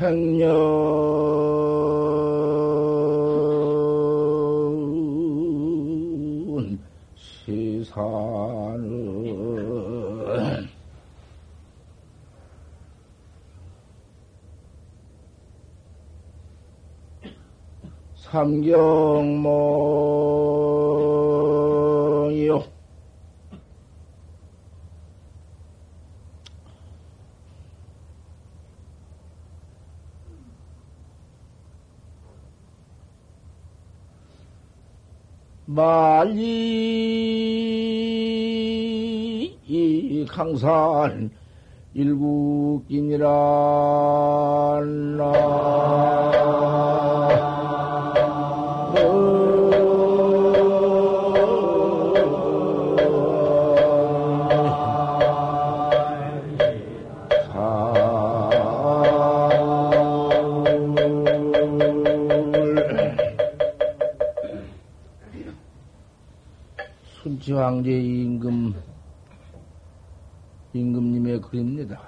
백년 삼경모요. 말리 이 강산 일국이니라 황제 임금 임금님의 글입니다.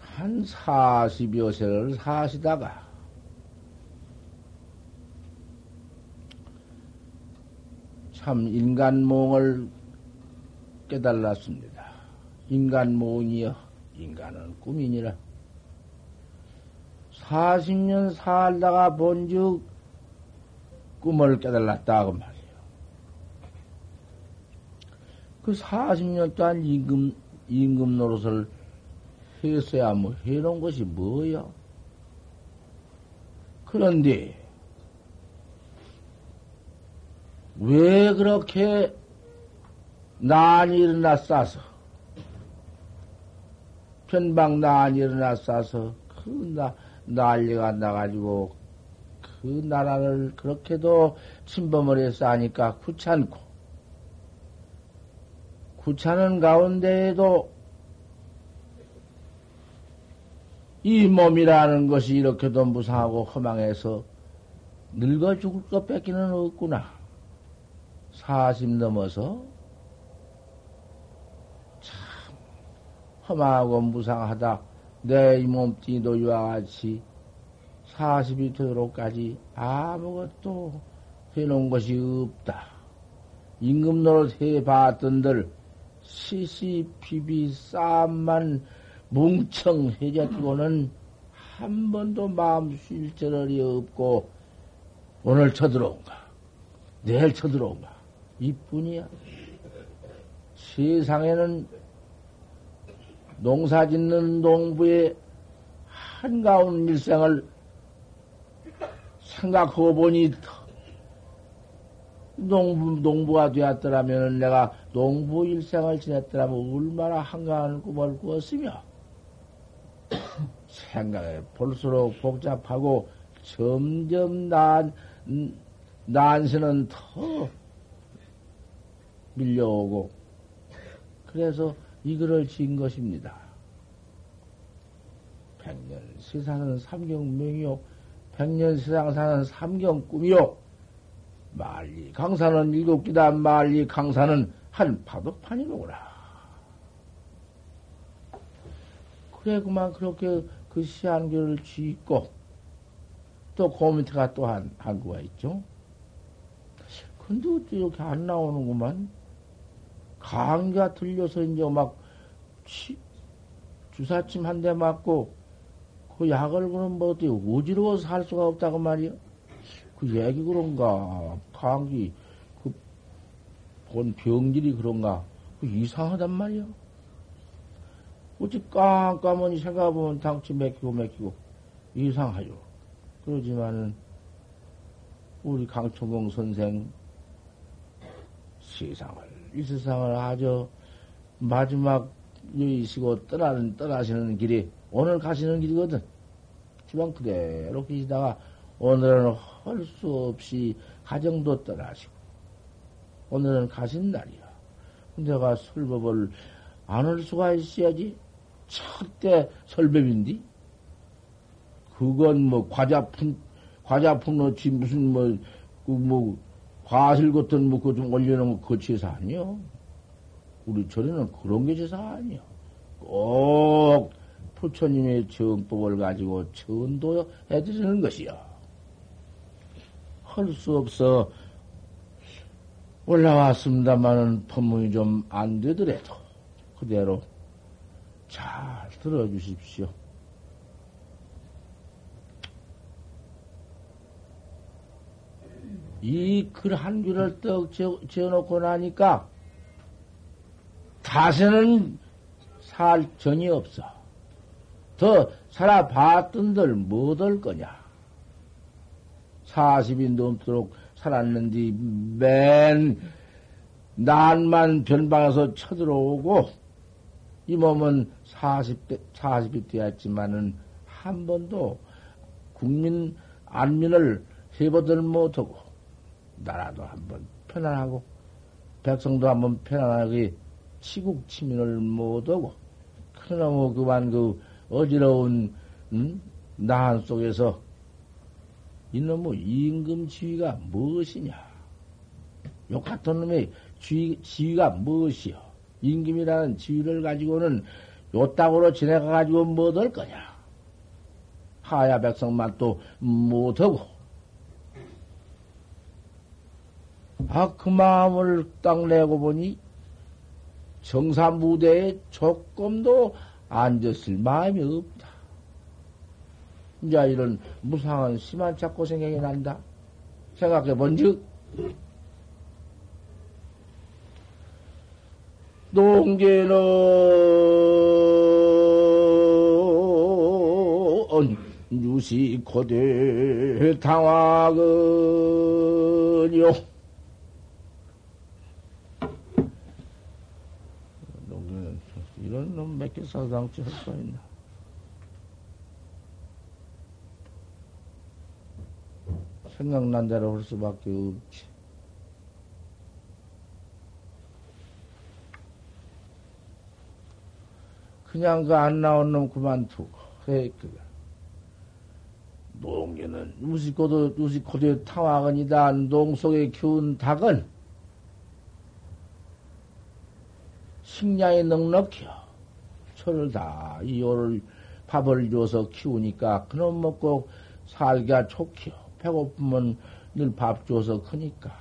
한 40여 세를 사시다가 참 인간몽을 깨달았습니다. 인간몽이여 인간은 꿈이니라. 40년 살다가 본즉 꿈을 깨달았다 그 말이에요. 그 40년 동안 임금 임금 노릇을 했어야 뭐 해놓은 것이 뭐야? 그런데 왜 그렇게 난이 일어나 싸서 편방 난이 일어나 싸서 그 나, 난리가 나가지고 그 나라를 그렇게도 침범을 해서 하니까 구찮고 구찮은 가운데에도 이 몸이라는 것이 이렇게도 무상하고 허망해서 늙어 죽을 것 뺏기는 없구나. 40 넘어서 참 허망하고 무상하다. 내 이 몸뚱이도 이와 같이 40이 되도록까지 아무것도 해놓은 것이 없다. 임금 노릇 해봤던들 시시비비 싸움만 뭉청해졌고는 한 번도 마음 쉴 저럴이 없고 오늘 쳐들어온가 내일 쳐들어온가 이뿐이야. 세상에는 농사 짓는 농부의 한가운 일생을 생각하고 보니 농부, 농부가 되었더라면 내가 농부 일생을 지냈더라면 얼마나 한가한 꿈을 꾸었으며 생각에 볼수록 복잡하고 점점 난, 난세는 더 밀려오고 그래서 이 글을 지은 것입니다. 백년 세상은 삼경명이요. 백년 세상 사는 삼경 꿈이요. 말리 강사는 일곱 기다 말리 강사는 한 파도판이로구나. 그래 그만 그렇게 그 시한교를 짓고 또 고밑에가 또 한 한구가 있죠. 근데 어째 이렇게 안 나오는구만. 감기가 들려서 이제 막 치, 주사침 한 대 맞고 그 약을 그럼 뭐 어디 어지러워서 할 수가 없다고 말이야. 그 얘기 그런가 감기 그 본 병질이 그런가 그 이상하단 말이야. 어찌 깜깜하니 생각해보면 당치 맥히고 맥히고 이상하죠. 그러지만은 우리 강초봉 선생 세상을 이 세상을 아주 마지막 여의시고 떠나는, 떠나시는 길이 오늘 가시는 길이거든. 지방 그대로 계시다가 오늘은 할 수 없이 가정도 떠나시고 오늘은 가신 날이야. 내가 설법을 안 할 수가 있어야지. 첫째 설법인데 그건 뭐 과자 푼 과자 푼놓지 무슨 뭐 그 뭐 과실 같은 뭐 그거 좀 올려놓은 거그 제사 아니요. 우리 절에는 그런 게 제사 아니요. 꼭 부처님의 정법을 가지고 천도해 드리는 것이요. 할 수 없어 올라왔습니다만은 법문이 좀 안 되더라도 그대로 잘 들어주십시오. 이 글 한 줄을 떡 지어놓고 나니까 다시는 살 전이 없어. 더 살아봤던들 뭐될 거냐. 40이 넘도록 살았는데 맨 난만 변방에서 쳐들어오고 이 몸은 40대, 40이 되었지만은 한 번도 국민 안민을 해보들 못하고 나라도 한번 편안하고 백성도 한번 편안하게 치국 치민을 못하고 그놈의 그만 그 어지러운 음? 나한 속에서 이놈의 임금 지위가 무엇이냐? 요 같은 놈의 지위, 지위가 무엇이요? 임금이라는 지위를 가지고는 요 땅으로 지내가가지고 뭐될 거냐? 하야 백성만 또 못하고. 아, 그 마음을 딱 내고 보니 정사 무대에 조금도 앉았을 마음이 없다. 이제 이런 무상한 심한 찾고 생각이 난다. 생각해 본 즉, 농계는 유시 고대 당화근요. 농계는 놈몇개 사상치 할수 있나? 생각난 대로 할 수밖에 없지. 그냥 그 안 나온 놈 그만두고, 해, 그거. 농계는 우시코도, 우시코도의 타왕은이다. 농 속에 키운 닭은 식량이 넉넉해요. 철을 다, 이 요를 밥을 줘서 키우니까 그놈 먹고 살기가 좋게요. 배고프면 늘 밥 줘서 크니까.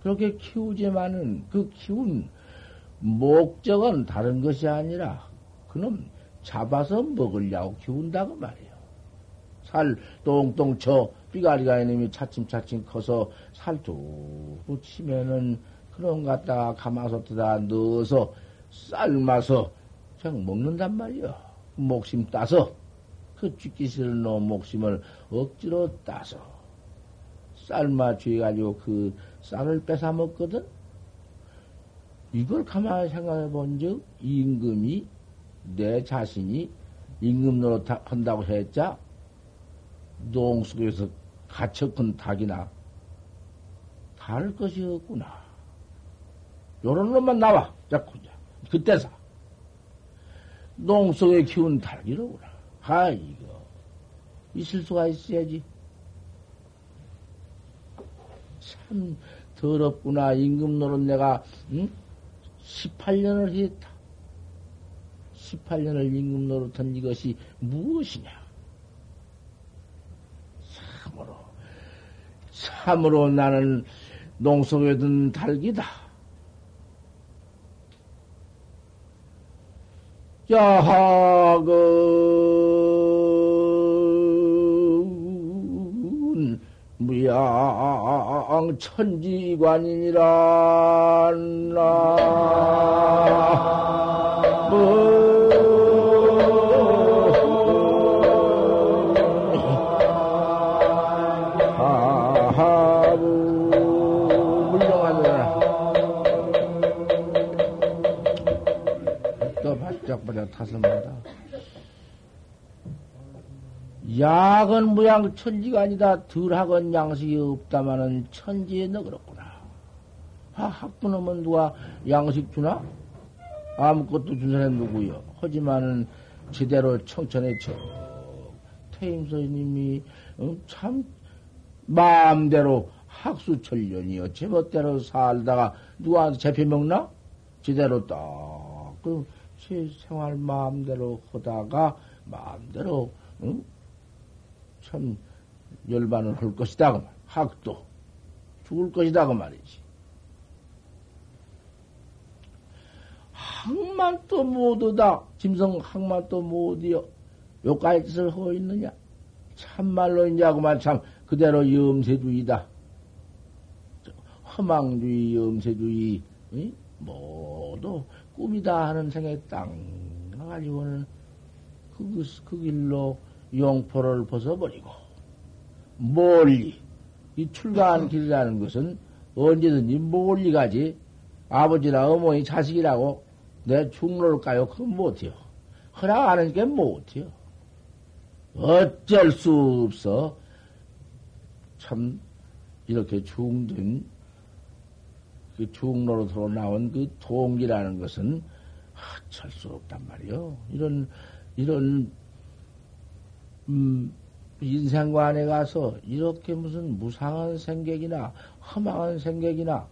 그렇게 키우지만은 그 키운 목적은 다른 것이 아니라 그놈 잡아서 먹으려고 키운다고 말이에요. 살 똥똥 쳐 삐가리가 이놈이 차츰차츰 커서 살뚝 치면은 그놈 갖다가 가마솥에다 넣어서 삶아서 그냥 먹는단 말이요. 목심 따서 그 죽기 싫은 놈 목심을 억지로 따서 삶아 쥐가지고 그 쌀을 뺏어 먹거든? 이걸 가만히 생각해 본 적, 임금이 내 자신이 임금 노릇 한다고 했자, 농 속에서 갇혀 큰 닭이나 다를 것이 없구나. 요런 놈만 나와. 자꾸, 그때서. 농 속에 키운 닭이로구나. 아, 이거. 있을 수가 있어야지. 참 더럽구나. 임금 노릇 내가, 응? 18년을 했다. 18년을 임금 노릇한 이것이 무엇이냐? 참으로, 참으로 나는 농속에 든 달기다. 야학은 무양 천지관이니라 나 같아서 뭐다. 약은 무양 천지가 아니다. 덜하건 양식이 없다마는 천지에 너 그렇구나. 아, 학부놈은 누가 양식 주나? 아무것도 준 사람 누구요? 하지만은 제대로 청천에 저 태임서님이 어, 참 마음대로 학수철련이요. 제멋대로 살다가 누구한테 잡혀먹나? 제대로 딱, 그, 제 생활 마음대로 하다가 마음대로, 응? 참, 열반을 할 것이다. 그 말. 학도. 죽을 것이다. 그 말이지. 학만 또 못하다. 짐승 학만 또 못이여. 요까지 짓을 하고 있느냐? 참말로 그만 참 그대로 염세주의다. 허망주의, 염세주의, 응? 모두 꿈이다 하는 생각이 딱 나가지고는 그, 그 길로 용포를 벗어버리고 멀리 이 출가한 길이라는 것은 언제든지 멀리 가지 아버지나 어머니 자식이라고 내 죽노를까요? 그건 못해요. 허락 안 하니까 못해요. 어쩔 수 없어. 참, 이렇게 중된, 그 중로로 들어 나온 그 동기라는 것은 어쩔 수 없단 말이요. 이런, 이런, 음, 인생관에 가서 이렇게 무슨 무상한 생각이나 허망한 생각이나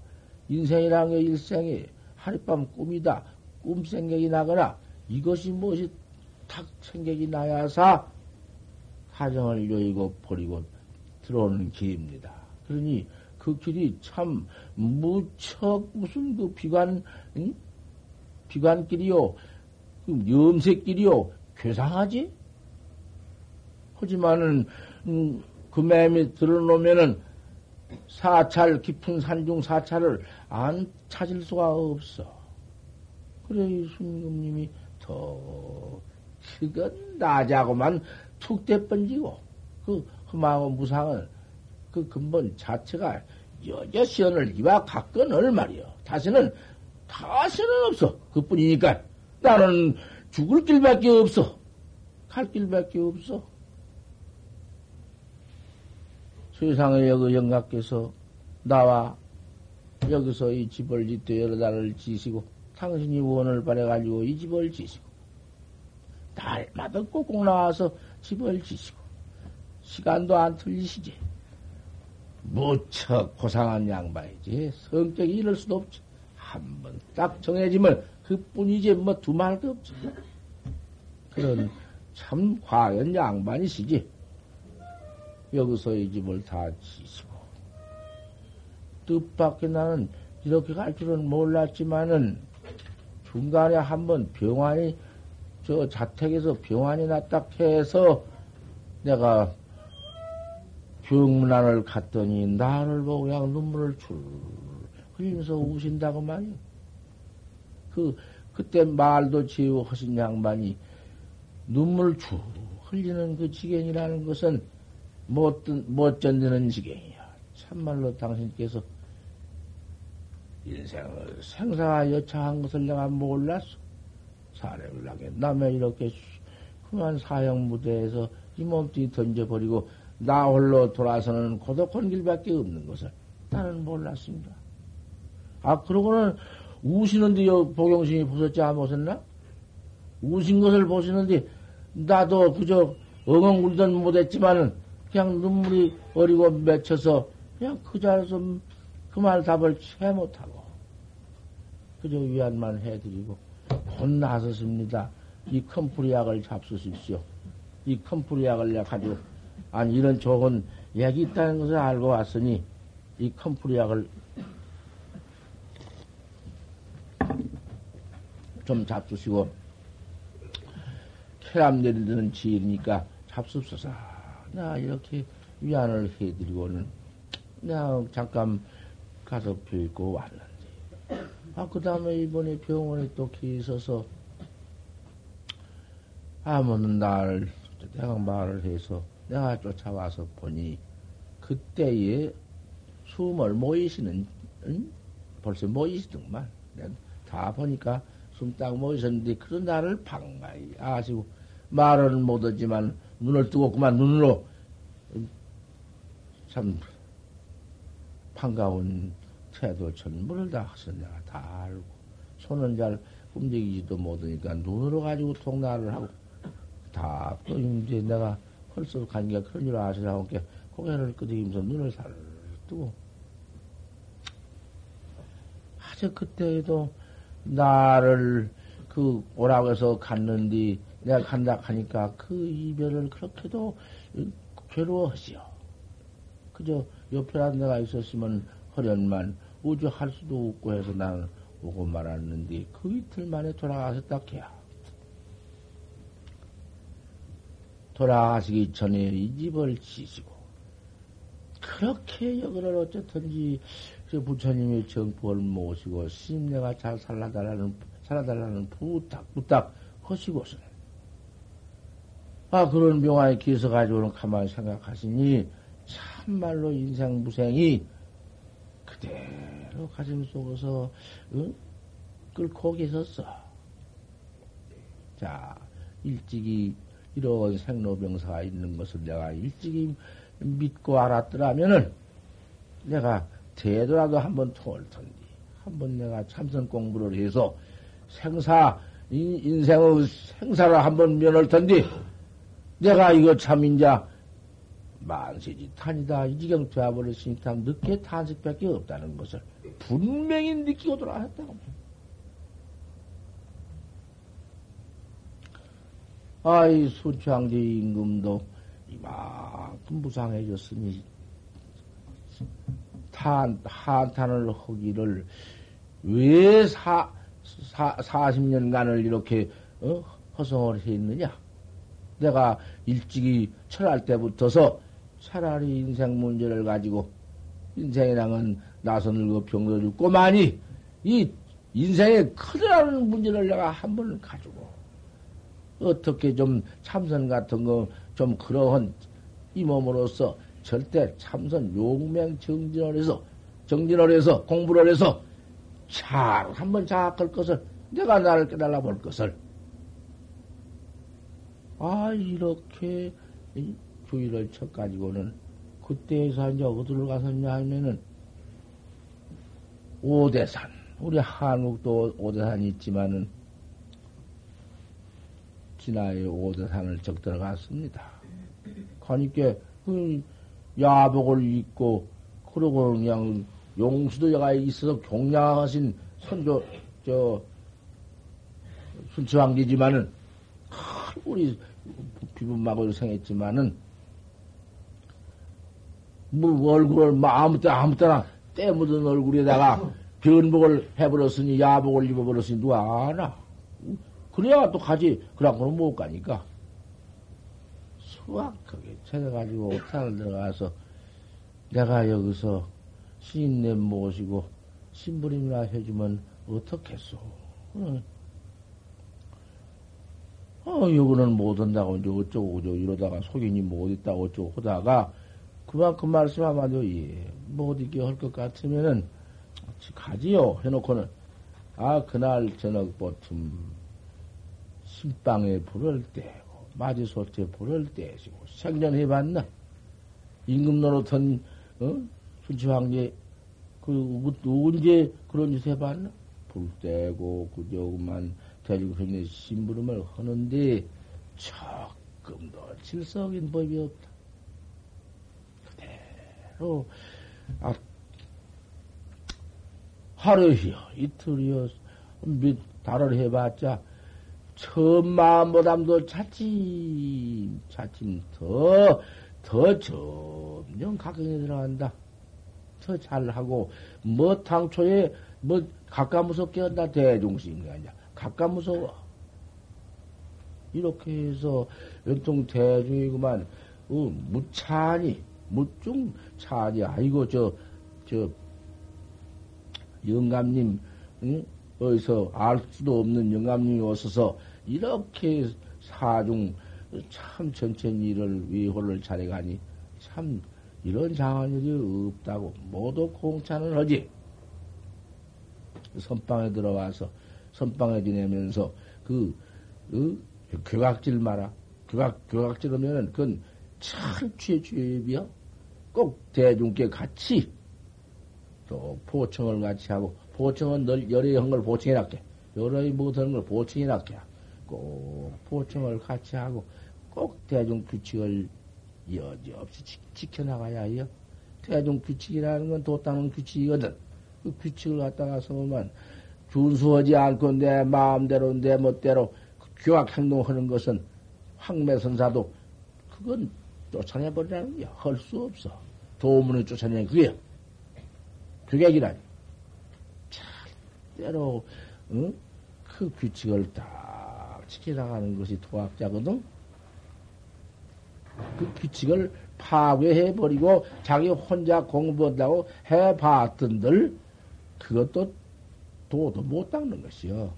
인생이란 게 일생에 하룻밤 꿈이다. 꿈 생각이 나거나 이것이 무엇이 탁 생각이 나야사 가정을 요이고 버리고 들어오는 길입니다. 그러니 그 길이 참 무척 무슨 그 비관 응? 비관길이요 그 염색길이요 괴상하지? 하지만은 음, 그 맴이 들어놓으면은 사찰 깊은 산중 사찰을 안 찾을 수가 없어. 그래, 이 순금님이 더, 지금 나자고만 툭 대 번지고, 그 험하고 무상은 그 근본 자체가 여자 시연을 이와 갖건을 말이요. 다시는, 다시는 없어. 그 뿐이니까. 나는 죽을 길밖에 없어. 갈 길밖에 없어. 세상에 여기 영각께서 나와 여기서 이 집을 짓되 여러 달을 지시고 당신이 원을 바래가지고 이 집을 지시고, 날마다 꼭꼭 나와서 집을 지시고, 시간도 안 틀리시지. 무척 고상한 양반이지. 성격이 이럴 수도 없지. 한 번 딱 정해지면 그 뿐이지, 뭐 두 말도 없지. 그런 참 과연 양반이시지. 여기서 이 집을 다 지시고. 뜻밖의 나는 이렇게 갈 줄은 몰랐지만은, 중간에 한번 병환이, 저 자택에서 병환이 났다 해서 내가 병문안을 갔더니 나를 보고 그냥 눈물을 줄 흘리면서 우신다고 말이요. 그, 그때 말도 지우 하신 양반이 눈물 쭉 흘리는 그 지경이라는 것은 못, 못 견디는 지경이야. 참말로 당신께서 인생을 생사가 여차한 것을 내가 몰랐어. 사례를 하게 남의 이렇게 그만 사형 무대에서 이 몸뚱이 던져버리고 나 홀로 돌아서는 고독한 길밖에 없는 것을 나는 몰랐습니다. 아, 그러고는 우시는데 보경심이 보셨지 안 보셨나? 우신 것을 보시는데 나도 그저 엉엉 울던 못했지만은 그냥 눈물이 어리고 맺혀서 그냥 그 자리에서 그 말 답을 채 못하고, 그저 위안만 해드리고, 혼나섰습니다. 이 컴프리약을 잡수십시오. 이 컴프리약을 가지고, 아니, 이런 좋은 약이 있다는 것을 알고 왔으니, 이 컴프리약을 좀 잡수시고, 쾌람 내리는 지이니까 잡수소서. 나 이렇게 위안을 해드리고는, 내가 잠깐 가서 뵙고 왔는데. 아, 그 다음에 이번에 병원에 또 있어서, 아무는 날, 내가 말을 해서 내가 쫓아와서 보니, 그때에 숨을 모이시는, 응? 벌써 모이시더만. 다 보니까 숨 딱 모셨는데 그런 나를 반가이 아시고 말은 못하지만 눈을 뜨고 그만 눈으로 참 반가운 태도 전부를 다 내가 다 알고 손은 잘 움직이지도 못하니까 눈으로 가지고 통나를 하고 다 또 이제 내가 헐썩 가니까 그런 줄 아시라고 고개를 끄덕이면서 눈을 살 뜨고 아주 그때에도 나를 그 오라고 해서 갔는데 내가 간다 하니까 그 이별을 그렇게도 괴로워하지요. 그저 옆에라 내가 있었으면 허련만 우주할 수도 없고 해서 나는 오고 말았는데 그 이틀 만에 돌아가서 딱 해야. 돌아가시기 전에 이 집을 지시고 그렇게 여기를 어쨌든지 부처님의 정법을 모시고 스님네가 잘 살아달라는 살아달라는 부탁 부탁 하시고서 아 그런 명화에 기서 가지고는 가만히 생각하시니 참말로 인생 무생이 그대로 가슴 속에서 응? 끓고 계셨어. 자 일찍이 이런 생로병사가 있는 것을 내가 일찍이 믿고 알았더라면은 내가 되더라도 한번 통할 텐데 한번 내가 참선 공부를 해서 생사 인, 생의 생사를 한번 면할 텐데 내가 이거 참 인자 만세지 탄이다. 이 지경 되어버렸으니까 늦게 탄식밖에 없다는 것을 분명히 느끼고 돌아왔다고. 아이 수창제 임금도 이만큼 무상해졌으니 탄, 한탄을 하기를 왜 사, 사, 40년간을 이렇게, 어? 허송을 했느냐? 내가 일찍이 철할 때부터서 차라리 인생 문제를 가지고 인생이랑은 나서 늙어 병도 죽고 많이 이 인생에 크다라는 문제를 내가 한 번 가지고 어떻게 좀 참선 같은 거 좀 그러한 이 몸으로서 절대 참선 용맹 정진을 해서 정진을 해서 공부를 해서 잘 한번 자악할 것을 내가 나를 깨달아 볼 것을. 아 이렇게 주의를 쳐 가지고는 그때에서 이제 어디를 가섰냐 하면은 오대산. 우리 한국도 오대산이 있지만은 진화의 오대산을 적 들어갔습니다. 그러니까 그 야복을 입고 그러고 그냥 용수도가 있어서 경량하신 선조 저 순치왕제지만은 우리 비분마고 생했지만은 뭐 얼굴을 뭐 아무 때 아무 때나 때 묻은 얼굴에다가 변복을 해버렸으니 야복을 입어버렸으니 누가 아나? 그래야 또 가지. 그랑고는 못 가니까. 수확하게 찾아가지고 옥산을 들어가서 내가 여기서 신인네 모시고 신부림이나 해주면 어떻겠소? 응. 어, 여기는 못 온다고 이제 어쩌고 저쩌고 이러다가 속인이 못 있다고 어쩌고 하다가 그만큼 말씀하면 예, 못 있게 할 것 같으면은 가지요 해놓고는 아 그날 저녁 보틈 신방에 불을 떼고 마지소태 불을 떼시고 생전해봤나 임금 노릇한 어? 순치황제 그 언제 그런 짓 해봤나 불 떼고 그저만 대중 형님 심부름을 하는데 조금도 질서인 법이 없다. 그대로 아, 하루이요 이틀이요 몇 달을 해봤자 처음 마음보담도 차츰 차츰 더 더 점점 각성에 들어간다. 더 잘하고 뭐 당초에 뭐 가까 무섭게 한다 대중심이 아니야. 가까 무서워. 이렇게 해서 연통 대중이구만 어, 무차니 무중 차니 아이고 저 저 영감님 응? 어디서 알 수도 없는 영감님이 오셔서 이렇게 사중 참 천천히 일을 위호를 잘해가니 참 이런 장한 일이 없다고 모두 공찬을 하지. 선방에 들어와서 선방에 지내면서 그, 그 교각질 마라. 교각, 교각질 하면은 그건 철취의 죄비야. 꼭 대중께 같이 또 보청을 같이 하고 보청은 늘 열의 한걸 보청해 놨게. 열의 못하는 걸 보청해 놨게. 꼭 보청을 같이 하고 꼭 대중 규칙을 여지없이 지 켜나가야 해요. 대중 규칙이라는 건 도닦는 규칙이거든. 그 규칙을 갖다가 서만 준수하지 않고 내 마음대로 내 멋대로 그 교악 행동하는 것은 황매선사도 그건 쫓아내버리라는 게할수 없어. 도문을 쫓아내는 그게 규격이라니. 절대로 응? 그 규칙을 딱 지켜나가는 것이 도학자거든. 그 규칙을 파괴해 버리고 자기 혼자 공부한다고 해봤던들 그것도 도도 못 닦는 것이요.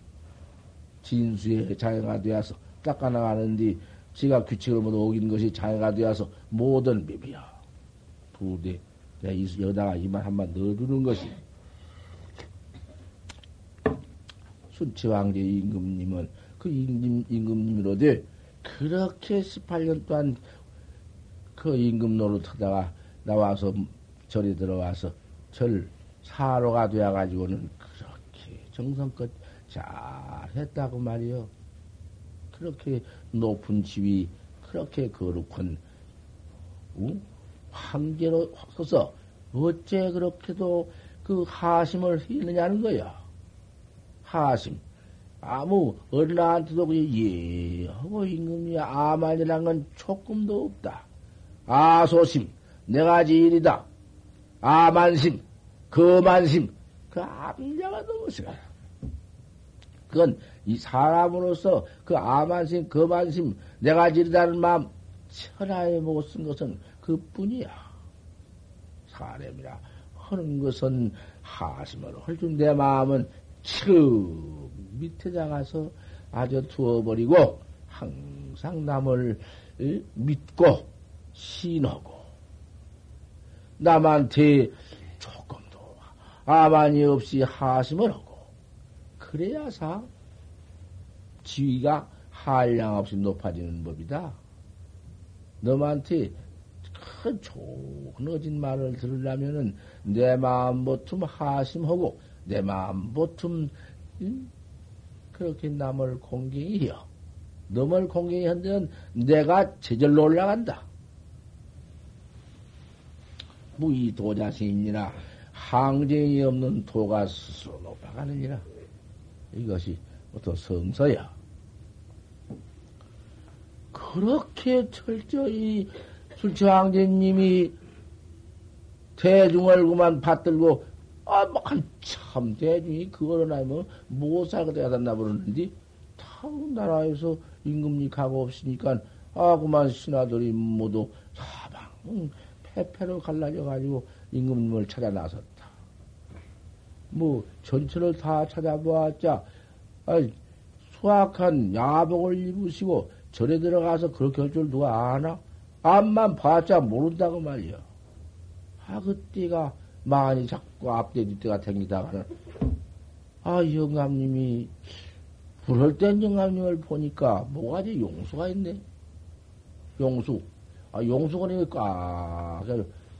진수에 장애가 되어서 닦아나가는데 지가 규칙을 못 어긴 것이 장애가 되어서 모든 비비야. 부대 여다가 이만 한번 넣어주는 것이 순치왕제 임금님은 그 임금, 임금님이로되 그렇게 18년 동안 그 임금 노릇하다가 나와서 절에 들어와서 절 사로가 되어가지고는 그렇게 정성껏 잘 했다고 말이요. 그렇게 높은 집이 그렇게 거룩한 응? 황제로 서서 어째 그렇게도 그 하심을 했느냐는 거야. 하심. 아무 어린아한테도 예 하고 임금이 아만이란 건 조금도 없다. 아소심, 내가 지 일이다. 아만심, 거만심, 그 암자가 넘어서. 그건 이 사람으로서 그 아만심, 거만심, 내가 지리다는 마음 천하에 못 쓴 것은 그 뿐이야. 사람이라 하는 것은 하심을 헐준 내 마음은 저 밑에 나가서 아주 두어버리고 항상 남을 믿고 신하고 남한테 조금도 아만이 없이 하심을 하고 그래야사 지위가 한량 없이 높아지는 법이다. 너한테 큰 좋은 말을 들으려면은 내 마음 보틈 하심하고 내 마음 보틈 응? 그렇게 남을 공경이요. 너을 공경이 한데는 내가 제절로 올라간다. 무이 도자신이니라 항쟁이 없는 도가 스스로 높아가느니라. 이것이 어떤 성서야. 그렇게 철저히 술처왕제님이 대중을 그만 받들고 아, 뭐, 한참 대중이 그거를 하면 못 살게 되었나 보는데, 타 나라에서 임금이 가고 없으니까, 아, 그만 신하들이 모두 사방 폐폐로 갈라져가지고 임금님을 찾아 나섰다. 뭐, 전체를 다 찾아보았자, 아, 수확한 야복을 입으시고 절에 들어가서 그렇게 할 줄 누가 아나? 앞만 봤자 모른다고 말이야. 아, 그때가 많이 자꾸 앞뒤 뒷대가 댕기다가는, 아, 영감님이, 불을 땐 영감님을 보니까 뭐가 지 용수가 있네. 용수. 아, 용수가 니까,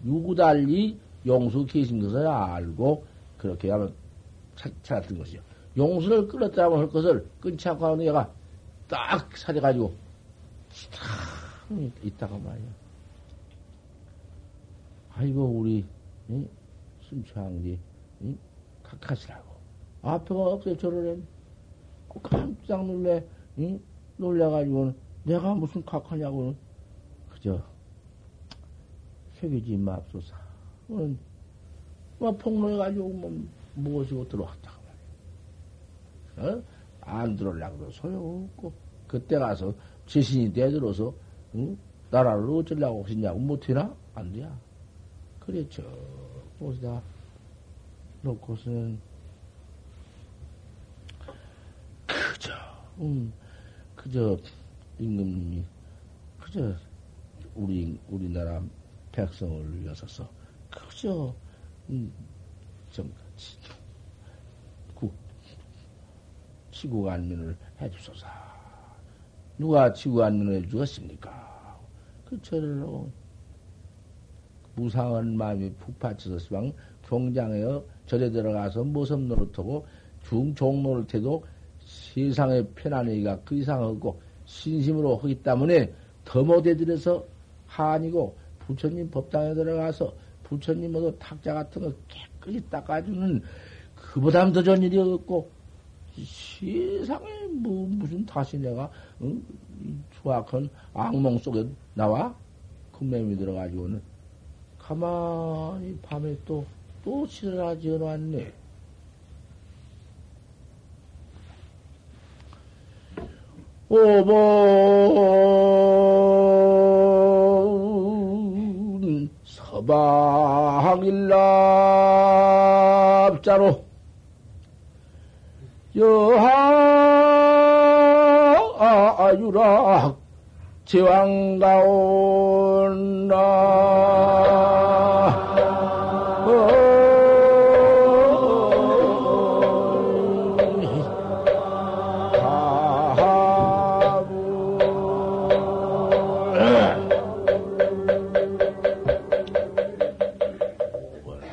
유구달리 용수 계신 것을 알고, 그렇게 하면 찾, 찾았던 것이요. 용수를 끌었다면 할 것을 끊지 않고 하는 얘가 딱 사려가지고, 딱 있다가 말이야. 아이고, 우리, 응? 순창지, 응? 각하시라고. 앞에가 억세 저러래. 깜짝 놀래, 응? 놀래가지고는 내가 무슨 각하냐고는 그저 새기지 맙소사. 뭐, 뭐 폭로해가지고 뭐 무엇이고 들어왔다고 말이야. 어? 안 들어오려고 소용없고 그때 가서 지신이 대들어서 응? 나라를 어쩌려고 하시냐고 못해나? 안 돼. 그랬죠. 보시다 놓고서는 그저 음 그저 임금님이 그저 우리 우리나라 백성을 위해서서 그저 음, 좀 구, 지구안면을 해주소서. 누가 지구안면을 해주겠습니까? 그 절을 무상한 마음이 푹 받쳐서 시방 경장에 절에 들어가서 모섬 노릇하고 중종 노릇해도 세상의 편안하기가 그 이상 없고 신심으로 하기 때문에 더 못해들여서 한이고 부처님 법당에 들어가서 부처님 모두 탁자 같은 거 깨끗이 닦아주는 그보다 더 좋은 일이 없고 세상에 뭐 무슨 다시 내가 응? 수악한 악몽 속에 나와 금매미 들어가지고는 가만히 밤에 또또 실어나지 않았네. 오본 서방일납자로 여하유락 제왕가온나.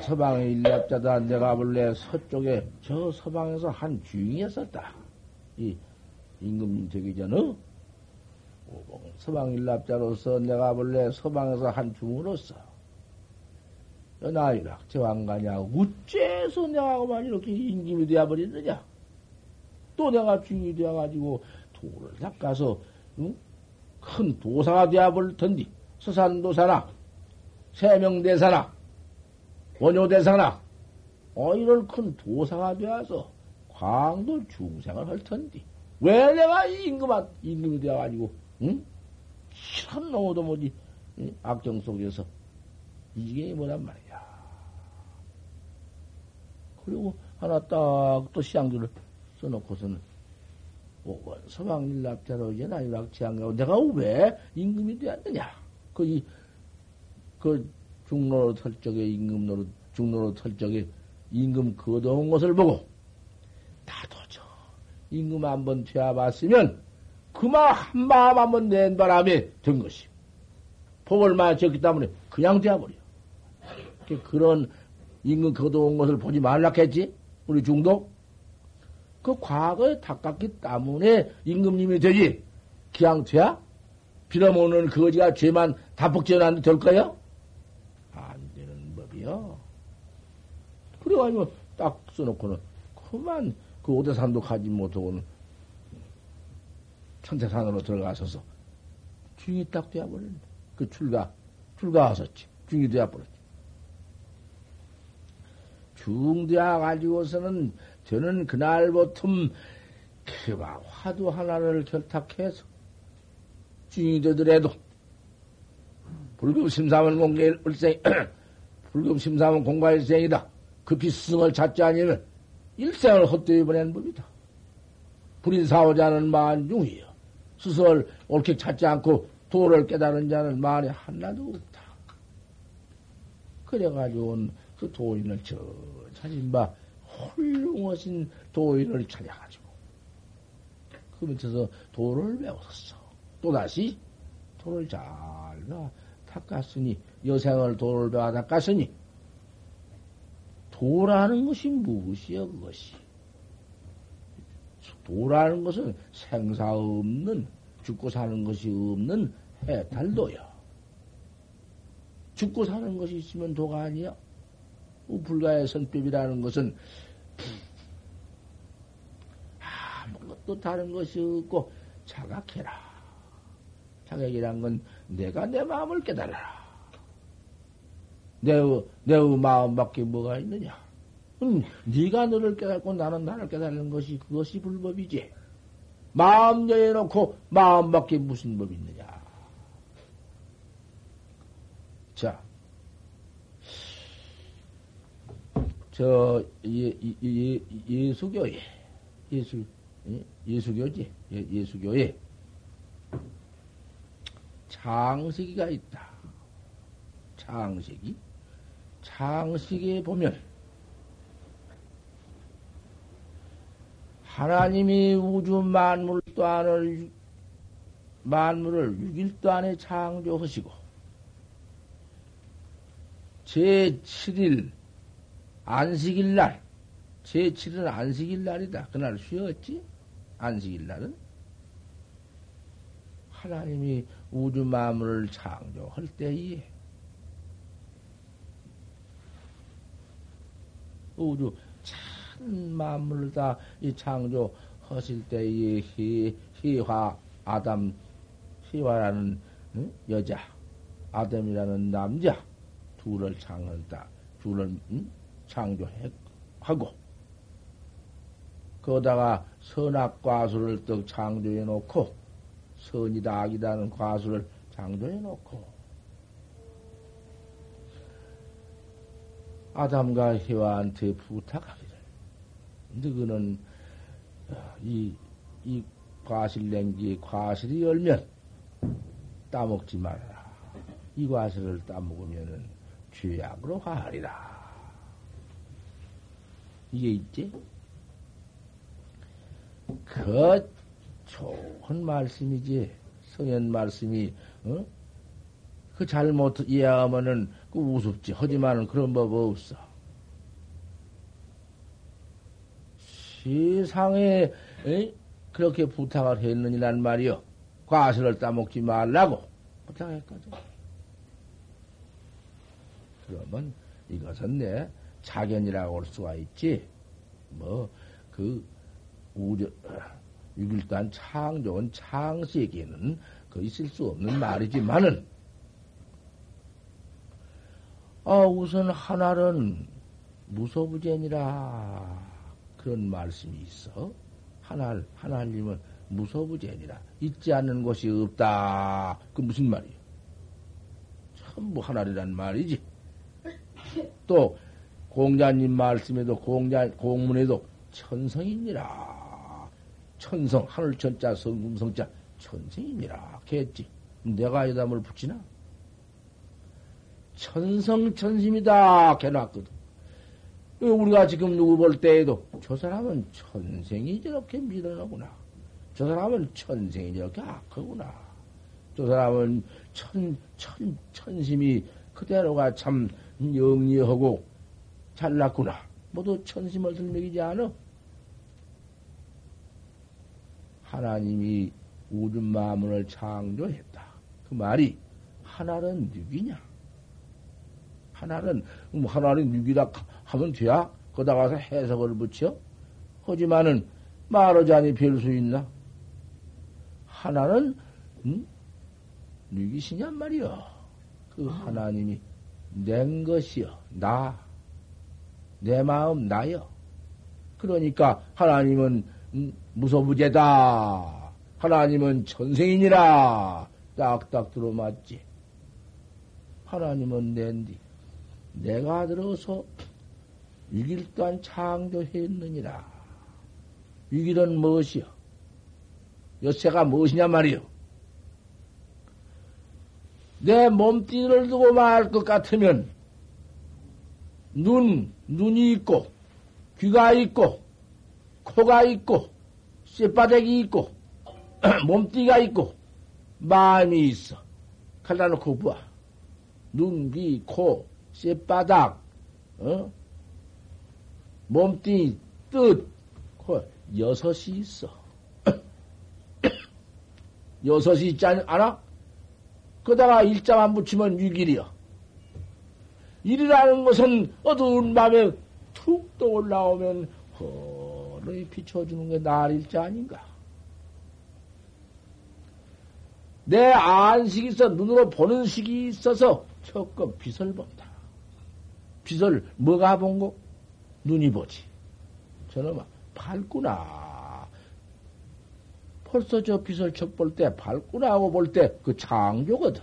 서방의 일납자다. 내가 본래 서쪽에 저 서방에서 한 주인이었었다. 이 임금님 되기 전에 서방 일납자로서 내가 본래 서방에서 한 중으로서 나이락 제왕가냐 어째서 내가 그만 이렇게 임금이 되어버렸느냐? 또 내가 주인이 되어가지고 도를 닦아서 응? 큰 도사가 되어버릴 텐데 서산도사나 세명대사나 원효대사나 어 이런 큰 도사가 되어서 광도 중생을 할 텐데 왜 내가 임금한 임금이 되어가지고 응? 이런 놈도 뭐지 응? 악정 속에서 이게 뭐란 말이야. 그리고 하나 딱 또 시향들을 써놓고서는 오원 서방일납자로 연하유락 지향가고 내가 왜 임금이 되었느냐? 그, 이, 그 중로로 털 적에 임금로로 중로로 털 적에 임금 거둬온 것을 보고 나도 저 임금 한번 되어봤으면 그만 한 마음 한번 낸 바람에 된 것이 복을 맞췄기 때문에 그냥 되어버려. 그런 임금 거둬온 것을 보지 말라 했지 우리 중도 그 과거에 닦았기 때문에 임금님이 되지 돼야 빌어먹는 거지가 죄만 다폭지어놨는데 될까요? 법이요. 그래가지고 딱 써놓고는 그만 그 오대산도 가지 못하고는 천태산으로 들어가서서 중이 딱 되어버렸네. 그 출가, 출가하셨지. 중이 되어버렸지. 중되어 가지고서는 저는 그날부터 그와 화두 하나를 결탁해서 중이 되더라도 불급 심사원 공개 일생 불급 심사원 공과 일생이다. 급히 스승을 찾지 아니면 일생을 헛되이 보낸 법이다. 불인 사오자는 만중이요. 스승을 옳게 찾지 않고 도를 깨달은 자는 말이 하나도 없다. 그래가지고 그 도인을 저 찾은 바 훌륭하신 도인을 찾아가지고 그 밑에서 도를 배웠어. 또다시 도를 잘 닦았으니 여생을 도를 배워 닦았으니 도라는 것이 무엇이여 그것이 도라는 것은 생사 없는 죽고 사는 것이 없는 해탈도야 죽고 사는 것이 있으면 도가 아니야 불가의 선법이라는 것은 아무것도 다른 것이 없고 자각해라. 자각이란 건 내가 내 마음을 깨달아라. 내의, 내의 마음밖에 뭐가 있느냐? 음, 네가 너를 깨닫고 나는 나를 깨달는 것이 그것이 불법이지. 마음 여해놓고 마음밖에 무슨 법이 있느냐? 자, 저 예, 예, 예, 수교에 예수 예수교지 예, 예수교에 창세기가 있다. 창세기 창식에 보면 하나님이 우주 만물 또한을 만물을 6일 동안에 창조하시고 제7일 안식일 날 제7일은 안식일 날이다. 그날 쉬었지? 안식일 날은 하나님이 우주 만물을 창조할 때에 우주 참 만물을 다 이 창조 하실 때에 희, 희화 아담 희화라는 응? 여자 아담이라는 남자 둘을 창한다 둘을 응? 창조하고 거다가 선악 과수를 떡 창조해 놓고 선이다 악이다는 과수를 창조해 놓고 아담과 희와한테 부탁하기를 너그는 이, 이 과실냉기 과실이 열면 따먹지 말아라. 이 과실을 따먹으면은 죄악으로 가리라. 이게 있지? 그 좋은 말씀이지. 성현 말씀이, 어? 그 잘못 이해하면은 그 우습지. 하지만은 그런 법 없어. 세상에, 에? 그렇게 부탁을 했느니란 말이요. 과실을 따먹지 말라고 부탁했거든. 그러면 이것은 내 자견이라고 할 수가 있지. 뭐, 그, 우려, 6일간 창조은 창세기에는 그 있을 수 없는 말이지만은, 아, 우선 하나는 무소부전이라 그런 말씀이 있어. 하나, 하나님은 무소부전이라 있지 않는 곳이 없다. 그 무슨 말이에요? 전부 하나리란 말이지. 또 공자님 말씀에도 공자 공문에도 천성이니라. 천성 하늘 천 자 성금성 자 천성이니라. 했지. 내가 여담을 붙이나? 천성 천심이다. 해놨거든. 우리가 지금 누구 볼 때에도 저 사람은 천생이 저렇게 밀어넣구나. 저 사람은 천생이 저렇게 악하구나. 저 사람은 천, 천, 천심이 그대로가 참 영리하고 잘났구나. 모두 천심을 들먹이지 않아? 하나님이 우주 마문을 창조했다. 그 말이 하나는 육이냐? 하나는 뭐 하나는 육이라 하면 돼야 거다 가서 해석을 붙여? 하지만은 말하자니 별 수 있나? 하나는 음? 육이시냔 말이여. 그 하나님이 낸 것이여. 나. 내 마음 나여. 그러니까 하나님은 음, 무소부재다. 하나님은 천생이니라. 딱딱 들어맞지. 하나님은 낸디. 내가 들어서 위길단 창조했느니라. 위길은 무엇이요? 여세가 무엇이냐 말이요? 내 몸띠를 두고 말 것 같으면 눈, 눈이 있고 귀가 있고 코가 있고 쇠바닥이 있고 몸띠가 있고 마음이 있어. 갈라놓고 봐. 눈, 귀, 코, 쇠바닥, 어? 몸뚱이, 뜻, 그 여섯이 있어. 여섯이 있지 않아? 그다가 일자만 붙이면 육일이여. 일이라는 것은 어두운 밤에 툭 떠올라오면 허르히 비춰주는 게 날일자 아닌가? 내 안식이 있어, 눈으로 보는 식이 있어서 적금 빛을 본다. 빛을 뭐가 본 거? 눈이 보지. 저놈아, 밝구나. 벌써 저 빛을 척볼 때, 밝구나 하고 볼 때, 그 창조거든.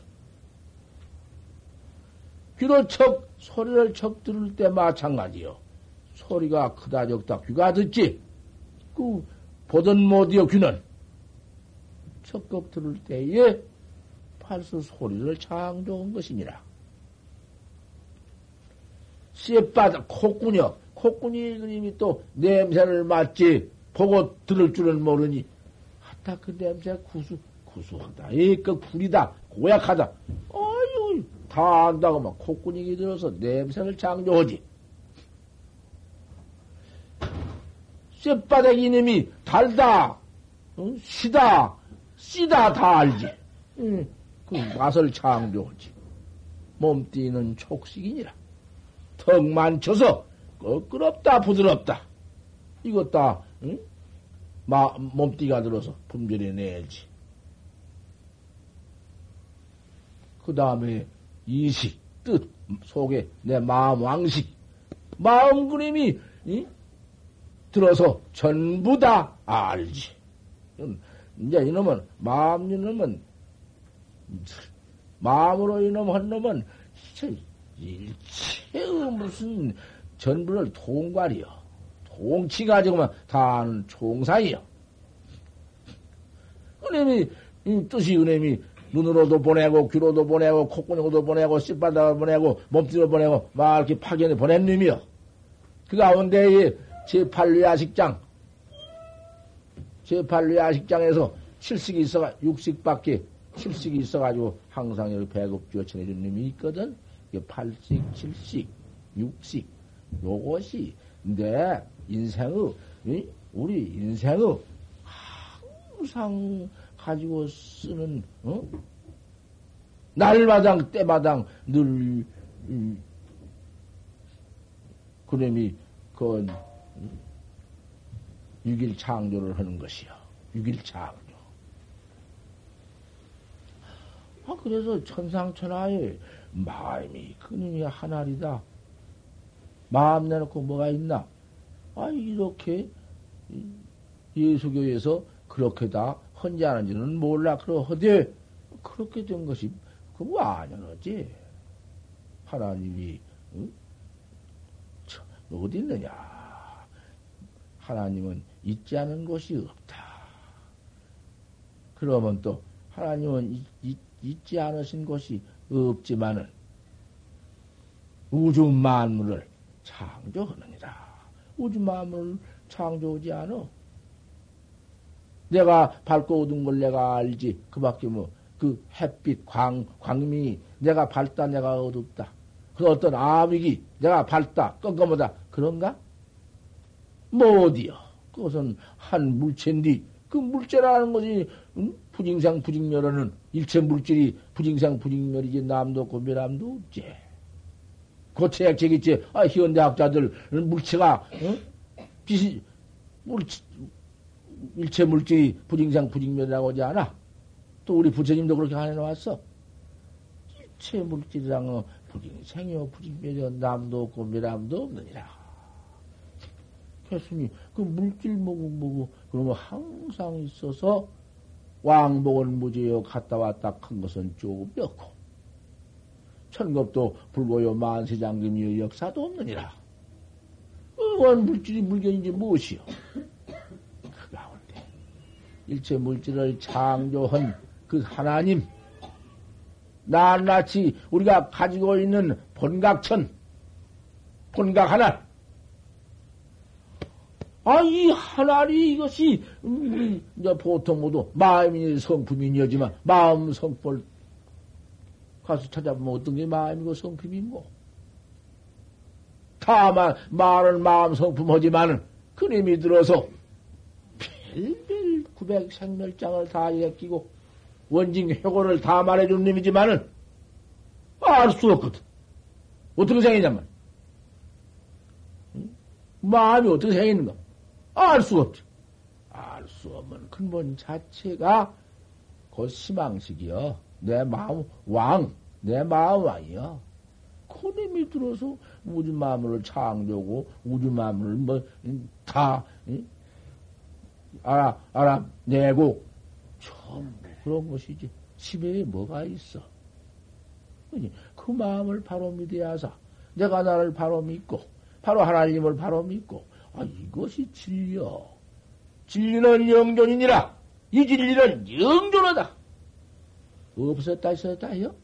귀로 척, 소리를 척 들을 때 마찬가지요. 소리가 크다 적다 귀가 듣지. 그, 보던 못이요, 귀는. 척겁 들을 때에, 팔수 소리를 창조한 것이니라. 씨바닥, 콧구녕, 콧구니 그님이 또 냄새를 맡지. 보고 들을 줄은 모르니, 하다 그 냄새 구수, 구수하다. 에그 불이다. 고약하다. 어유 다 안다고 막 콧구녕이 들어서 냄새를 장조하지. 쇳바닥 이놈이 달다, 어? 시다, 씨다 다 알지. 응. 그 맛을 창조하지. 몸띠는 촉식이니라. 턱 만 쳐서 끄끄럽다 부드럽다. 이것 다 응? 마, 몸띠가 들어서 품절해 내야지. 그 다음에 이식, 뜻, 속에 내 마음 왕식, 마음 그림이 이? 들어서 전부 다 알지. 이제 이놈은 마음 이놈은 마음으로 이놈 한 놈은 일체의 무슨 전부를 통괄이요. 통치 가지고만 다 아는 총사이요. 은혜미, 뜻이 은혜미 눈으로도 보내고, 귀로도 보내고, 콧구녕으로도 보내고, 씨바닥을 보내고, 몸뚱이로 보내고, 막 이렇게 파견에 보낸 놈이요. 그 가운데 제8류 야식장, 제8류 야식장에서 칠식이 있어가, 육식밖에 칠식이 있어가지고 항상 여기 배급주어 전해준 놈이 있거든. 이게 팔식, 칠식, 육식, 요것이 내 인생의, 우리 인생의 항상 가지고 쓰는, 어? 날마당, 때마당 늘, 음, 그놈이, 그, 육일 창조를 하는 것이요. 육일 창조. 아, 그래서 천상천하에 마음이 그님이 하나리다. 마음 내놓고 뭐가 있나? 아, 이렇게 예수교에서 그렇게 다 헌지하는지는 몰라. 그러하되 그렇게 된 것이 그거 아니었지. 하나님이 응? 어디 있느냐? 하나님은 있지 않은 곳이 없다. 그러면 또 하나님은 있, 있, 있지 않으신 곳이 없지만은 우주 만물을 창조하느니라. 우주 만물을 창조하지 않아. 내가 밝고 어두운 걸 내가 알지. 그 밖에 뭐, 그 햇빛, 광, 광미, 내가 밝다, 내가 어둡다. 그 어떤 암흑이 내가 밝다, 껌껌하다. 그런가? 뭐 어디요? 그것은 한 물체인데, 그 물체라는 것이, 응? 부징상 부징멸하는 일체 물질이 부징상 부징멸이지 남도 없고 멸함도 없지. 고체약책있지. 아, 현대학자들 물체가, 응? 비시, 물체, 일체 물질이 부징상 부징멸이라고 하지 않아? 또 우리 부처님도 그렇게 해놓았어. 일체 물질이랑 부징생이요 부징멸이요 남도 없고 멸함도 없느니라. 했으니 그 물질 뭐고 뭐고 그러면 항상 있어서 왕복은 무지요 갔다 왔다 큰 것은 조금 없고 천겁도 불고요 만세장금이요 역사도 없느니라. 원 물질이 물견인지 무엇이요? 그 가운데 일체 물질을 창조한 그 하나님 낱낱이 우리가 가지고 있는 본각천 본각 하나 아, 이 하나리 이것이, 우리, 이제 보통 모두 마음이 성품이니지만, 마음 성품을 가서 찾아보면 어떤 게 마음이고 성품이고. 다만, 말은 마음 성품 하지만은, 그림이 들어서, 별별 구백 생멸장을 다 예끼고, 원징 회고를 다 말해준 놈이지만은, 알 수 없거든. 어떻게 생기냐면, 마음이 어떻게 생기는가? 알 수 없죠. 알수 없는 근본 자체가 곧 희망식이여. 내 마음 왕, 내 마음 왕이여. 코님이 들어서 우주 마음을 창조고 우주 마음을 뭐다 알아 알아 내고 전부 그런 것이지. 집에 뭐가 있어? 그 마음을 바로 믿어야사. 내가 나를 바로 믿고, 바로 하나님을 바로 믿고, 아, 이것이 진리요. 진리는 영존이니라. 이 진리는 영존하다. 없었다 있었다요?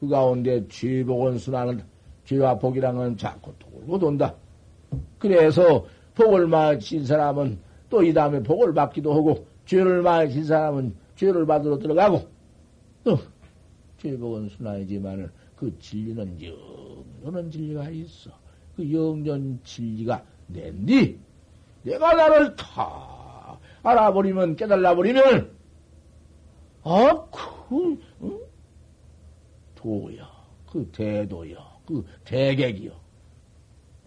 그 가운데 죄복은 순환은 죄와 복이랑은 자꾸 돌고 돈다. 그래서 복을 맞힌 사람은 또 이 다음에 복을 받기도 하고, 죄를 진 사람은 죄를 받으러 들어가고, 또, 죄복은 순환이지만은 그 진리는 영원한 진리가 있어. 그 영년 진리가 낸디, 내가 나를 다 알아버리면, 깨달아버리면, 아, 그, 응? 도야, 그 대도야, 그 대객이요.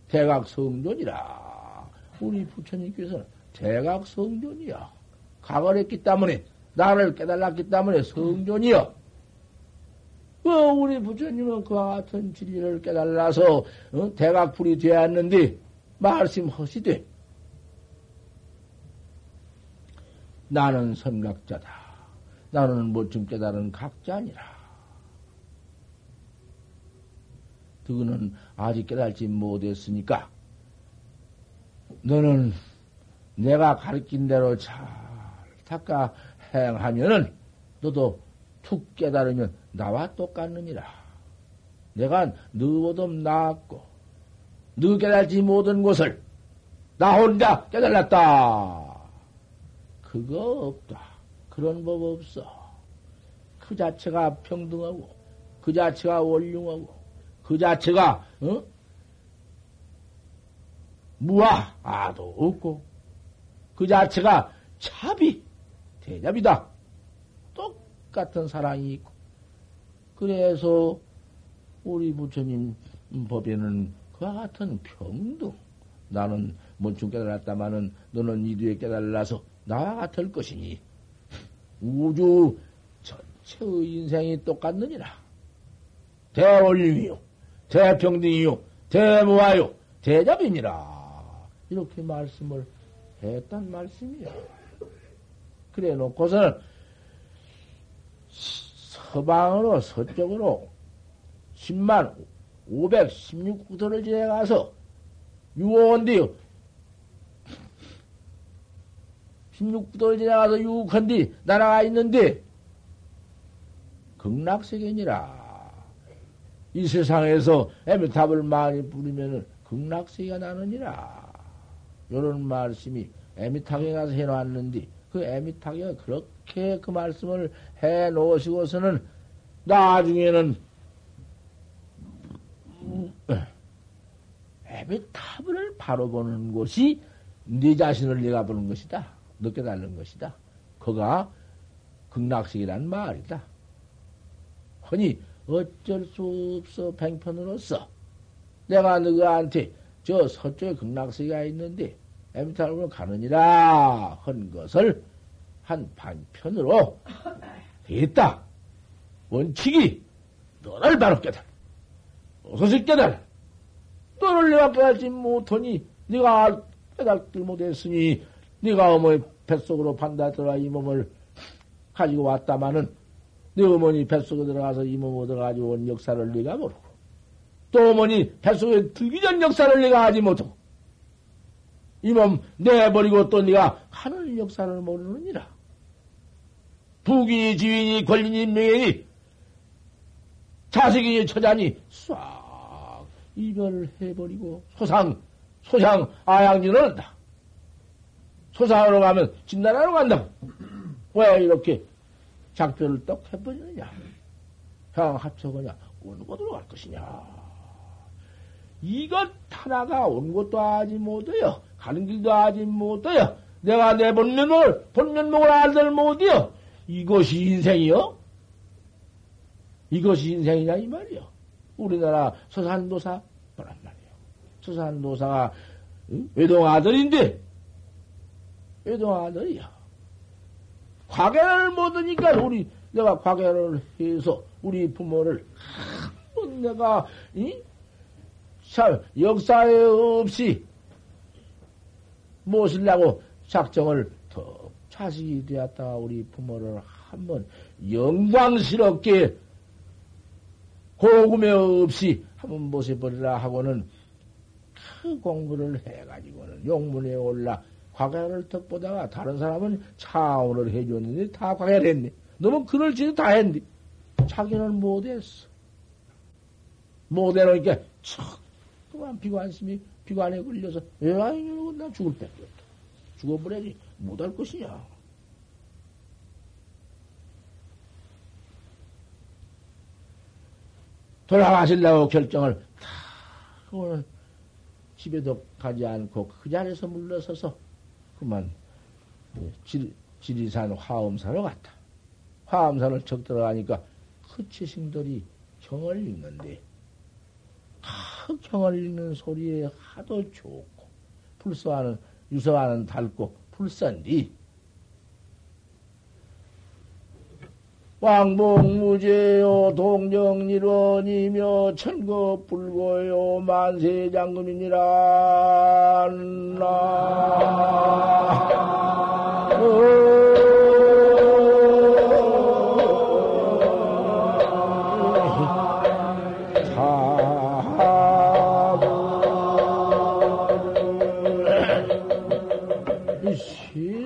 대각성존이라. 우리 부처님께서는 대각성존이야. 각을 했기 때문에, 나를 깨달았기 때문에 성존이여. 어, 우리 부처님은 그와 같은 진리를 깨달아서 어? 대각불이 되었는데 말씀하시되 나는 선각자다. 나는 뭐좀 깨달은 각자니라. 그거는 아직 깨달지 못했으니까 너는 내가 가르친 대로 잘 닦아 행하면은 너도 툭 깨달으면 나와 똑같느니라. 내가 너보다 나았고 너 깨달지 못한 것을 나 혼자 깨달았다. 그거 없다. 그런 법 없어. 그 자체가 평등하고 그 자체가 원륭하고 그 자체가 어? 무아 아도 없고 그 자체가 차비 대잡이다. 똑같은 사랑이 있고 그래서 우리 부처님 법에는 그와 같은 평등 나는 뭔충 깨달았다마는 너는 이뒤에 깨달아서 나와 같을 것이니 우주 전체의 인생이 똑같느니라 대원림이요 대평등이요, 대무하요, 대잡이니라. 이렇게 말씀을 했단 말씀이야. 그래 놓고서는 서방으로, 서쪽으로 10만 516구도를 지나가서 유언디요. 16구도를 지나가서 유혹한 뒤 나라가 있는데 극락세계니라. 이 세상에서 에미탑을 많이 부리면은 극락세가 나느니라. 요런 말씀이 에미탑에 가서 해놨는데 그 에미탑에 그렇게 그 말씀을 해 놓으시고서는 나중에는 에미탑을 바로 보는 것이 네 자신을 내가 보는 것이다. 늦게 달는 것이다. 그가 극락식이란 말이다. 허니 어쩔 수 없어 뱅편으로서 내가 너희한테 저 서쪽에 극락세가 있는데 엠탈로 가느니라 한 것을 한 반편으로 했다. 원칙이 너를 바로 깨달아. 어서서 깨달아. 너를 내가 깨달지 못하니 네가 깨달지 못했으니 네가 어머니 뱃속으로 판다더라 이 몸을 가지고 왔다마는 네 어머니 뱃속에 들어가서 이 몸으로 들어가지고 온 역사를 네가 모르고 또 어머니 뱃속에 들기 전 역사를 네가 하지 못하고 이 몸 내버리고 또 네가 하늘 역사를 모르느니라. 부귀니 지위니 권리니 명예니 자식이니 처자니 싹 이별을 해버리고 소상 소상 아양진을. 소상으로 가면 진나라로 간다고. 왜 이렇게 작별을 떡 해버리느냐? 형 합쳐보냐? 어느 곳으로 갈 것이냐? 이것 하나가 온 것도 하지 못해요. 가는 길도 하지 못해요. 내가 내 본면을, 본면목을 알들 못해요. 이것이 인생이요? 이것이 인생이냐, 이 말이요. 우리나라 서산도사, 뭐란 말이요. 서산도사가, 응? 외동 아들인데, 외동 아들이야. 과계를 못하니까 우리 내가 과계를 해서 우리 부모를 한번 내가 이? 참 역사에 없이 모시려고 작정을 더 자식이 되었다가 우리 부모를 한번 영광스럽게 고금에 없이 한번 모셔버리라 하고는 그 공부를 해가지고는 용문에 올라 과계를 턱 보다가 다른 사람은 차원을 해줬는데 다 과계를 했네. 너무 그럴 짓을 다 했는데 자기는 못했어. 못해놓으니까 척 그만 비관심이 비관에 걸려서 이러고 나 죽을 때 죽어버려야지 못할 것이냐. 돌아가시려고 결정을 다 오늘 집에도 가지 않고 그 자리에서 물러서서 그만 질, 지리산 화엄산으로 갔다. 화엄산을 척 들어가니까 그 치신들이 경을 읽는데 그 경을 읽는 소리에 하도 좋고 불서하는 유서하는 달고 불선디 왕복무제요 동정일원이며 천거불고요 만세장금이니라.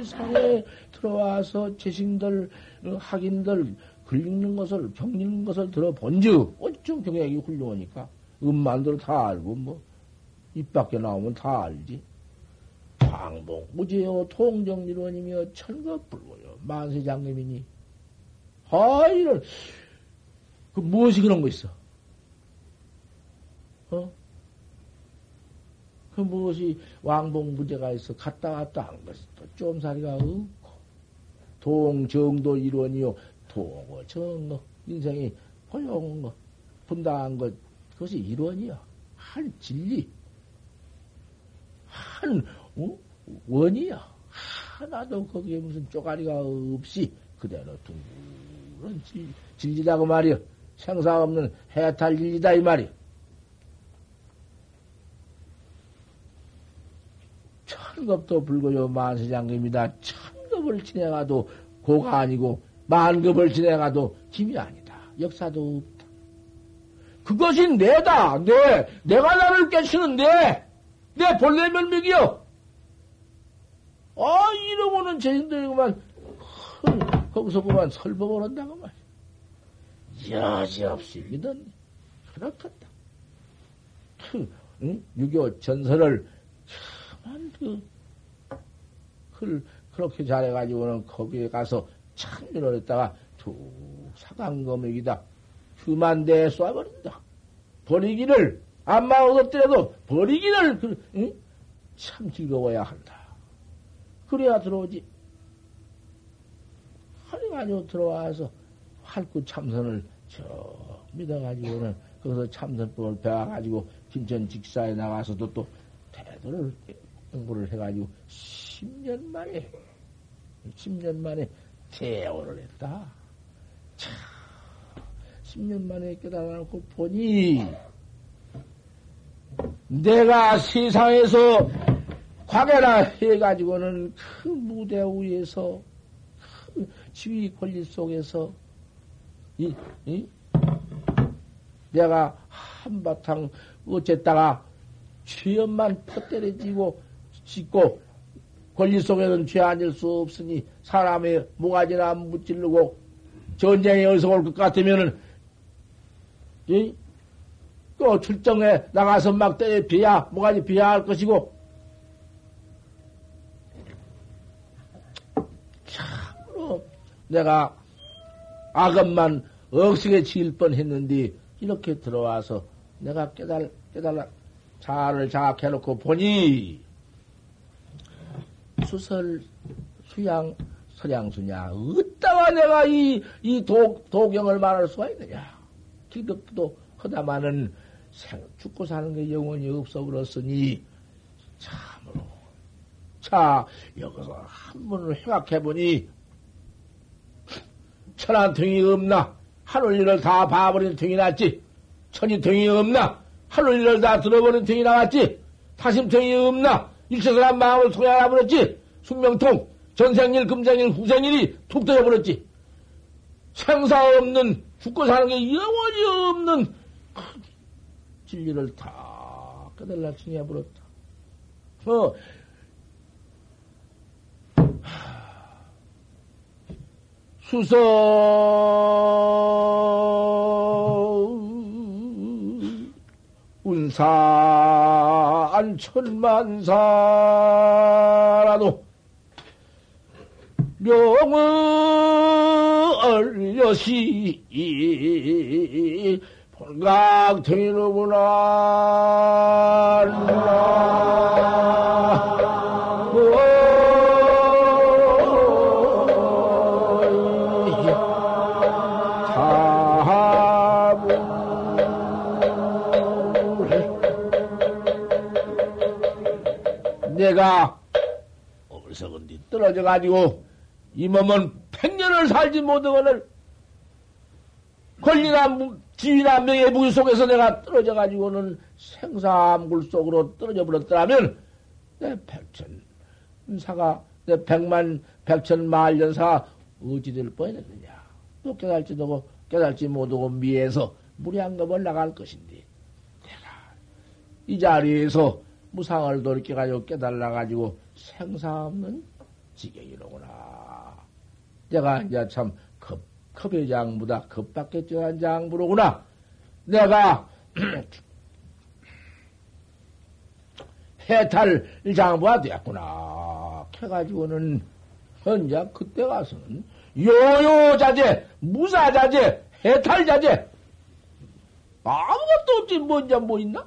세상에 들어와서 재신들 학인들 글 읽는 것을, 경 읽는 것을 들어본 즉, 어쩜 경약이 훌륭하니까. 음만 들어 다 알고, 뭐, 입 밖에 나오면 다 알지. 광복, 무제요, 통정일원이며 천거불고요. 만세장님이니. 아, 이런, 그 무엇이 그런 거 있어? 어? 그 무엇이 왕복 무제가 있어? 갔다 왔다 한 것이 또 쫌사리가 없고. 동정도 일원이요. 도고 정거 인생이 포용 거 분당한 것 그것이 일원이야. 한 진리. 한 어? 원이야. 하나도 거기에 무슨 쪼가리가 없이 그대로 둥그런 진, 진리다고 말이여. 생사 없는 해탈 진리다 이 말이여. 천급도 불고요 만세장님이다. 천 급을 지내가도 고가 아니고 만급을 지내가도 짐이 아니다. 역사도 없다. 그것이 내다. 내, 내가 나를 깨치는데, 내 본래 면목이요. 아, 이러고는 죄인들이구만, 거기서 그만 설법을 한다고 말이야. 여지없이 믿었네. 그렇겠다. 그, 응? 유교 전설을, 참, 그, 그, 그렇게 잘해가지고는 거기에 가서 참견을 했다가 툭 사강검액이다. 흠한데 쏴버린다. 버리기를 안마 얻었더라도 버리기를 그, 응? 참 즐거워야 한다. 그래야 들어오지. 그래가지고 들어와서 활구 참선을 저 믿어가지고는 거기서 참선법을 배워가지고 김천 직사에 나가서도 또 대도를 공부를 해가지고 10년 만에 10년 만에 대오를 했다. 참, 10년 만에 깨달아놓고 보니, 내가 세상에서 과계라 해가지고는 그 무대 위에서, 그 지위 권리 속에서, 이, 이? 내가 한바탕 어쨌다가 죄업만 퍼때려지고 짓고 권리 속에는 죄 아닐 수 없으니 사람의 모가지나 무찔르고 전쟁에 어디서 올 것 같으면은 이? 또 출정에 나가서 막 때려 비야 모가지 비야 할 것이고 참으로 내가 악업만 억식에 지을 뻔했는데 이렇게 들어와서 내가 깨달 깨달아 자를 자각해놓고 보니 수설, 수양, 서량수냐. 어따가 내가 이, 이 도, 도경을 말할 수가 있느냐. 기급도 하다마는 생, 죽고 사는 게 영원히 없어 버렸으니, 참으로. 자, 여기서 한 번을 생각해보니, 천한 등이 없나? 하늘 일을 다 봐버린 등이 났지? 천이 등이 없나? 하늘 일을 다 들어버린 등이 나왔지? 타심 등이 없나? 일체사람 마음을 통해 알아버렸지. 숙명통, 전생일, 금생일, 후생일이 툭 떠져버렸지. 생사 없는, 죽고 사는 게 영원히 없는 그 진리를 다 깨달라 칭해버렸다. 어, 수서 운산 천만사라도 명을 여시 본각되는구나. 내가 어리석은디 떨어져가지고 이 몸은 백년을 살지 못하거늘 권리나 지위나 명예 무기 속에서 내가 떨어져 가지고는 생사물 속으로 떨어져 버렸더라면 내 백천 사가 내 백만 백천 만년사 어찌 될 뻔했느냐 또 깨달지도 깨달지 못하고 미에서 무량겁을 나갈 것인데 내가 이 자리에서 무상을 돌이켜 가지고 깨달아 가지고 생사 없는 지경이로구나. 내가 이제 참 급, 급의 장부다. 급밖에 쩌한 장부로구나. 내가 해탈 장부가 되었구나. 해가지고는 현재 그때 가서는 요요자재, 무사자재, 해탈자재 아무것도 없지 뭐 이제 뭐 있나?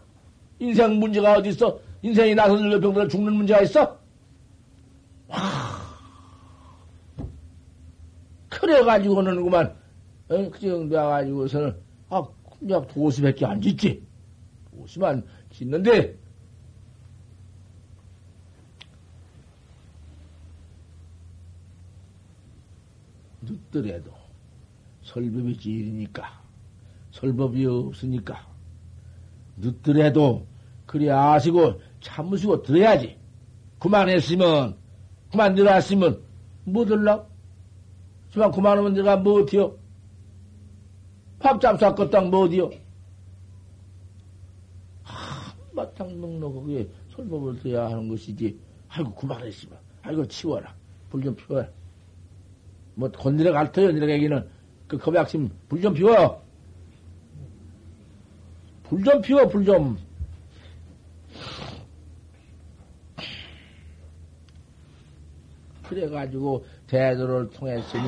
인생 문제가 어디 있어? 인생이 나서 늙어 병들어 죽는 문제가 있어? 그래가지고는 그만, 어, 그 정도 와가지고서는, 아, 그냥 도시밖에 안 짓지. 도시만 짓는데, 늦더라도 설법이 지일이니까, 설법이 없으니까, 늦더라도, 그래 아시고 참으시고 들어야지. 그만했으면, 그만 들어왔으면, 뭐 들라? 그만 그만하면 내가 뭐 어디요? 밥잠 쌌겠당 뭐 어디요? 한바탕 넉넉 하게 설법을 들어야 하는 것이지. 아이고, 그만했으면. 아이고, 치워라. 불 좀 피워라. 뭐, 건드려 갈터요, 얘기는. 그 겁약심, 불 좀 피워. 불 좀 피워, 불 좀. 그래가지고 대도를 통했으니